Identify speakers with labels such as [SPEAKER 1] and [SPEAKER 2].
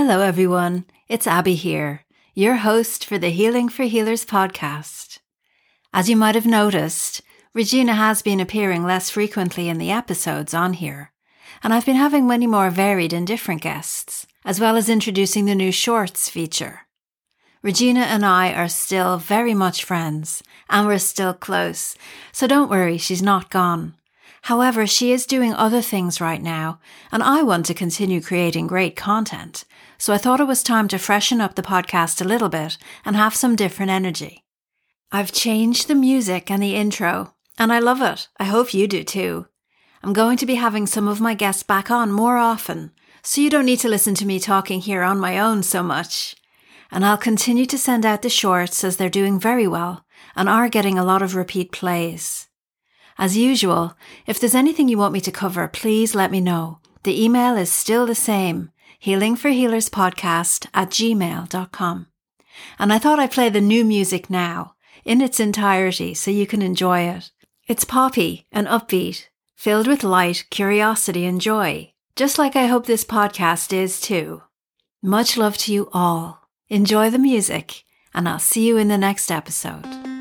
[SPEAKER 1] Hello, everyone. It's Abby here, your host for the Healing for Healers podcast. As you might have noticed, Regina has been appearing less frequently in the episodes on here, and I've been having many more varied and different guests, as well as introducing the new shorts feature. Regina and I are still very much friends, and we're still close, so don't worry, she's not gone. However, she is doing other things right now, and I want to continue creating great content, so I thought it was time to freshen up the podcast a little bit and have some different energy. I've changed the music and the intro, and I love it. I hope you do too. I'm going to be having some of my guests back on more often, so you don't need to listen to me talking here on my own so much. And I'll continue to send out the shorts as they're doing very well and are getting a lot of repeat plays. As usual, if there's anything you want me to cover, please let me know. The email is still the same healingforhealerspodcast at gmail.com. And I thought I'd play the new music now in its entirety so you can enjoy it. It's poppy and upbeat, filled with light, curiosity, and joy, just like I hope this podcast is too. Much love to you all. Enjoy the music, and I'll see you in the next episode.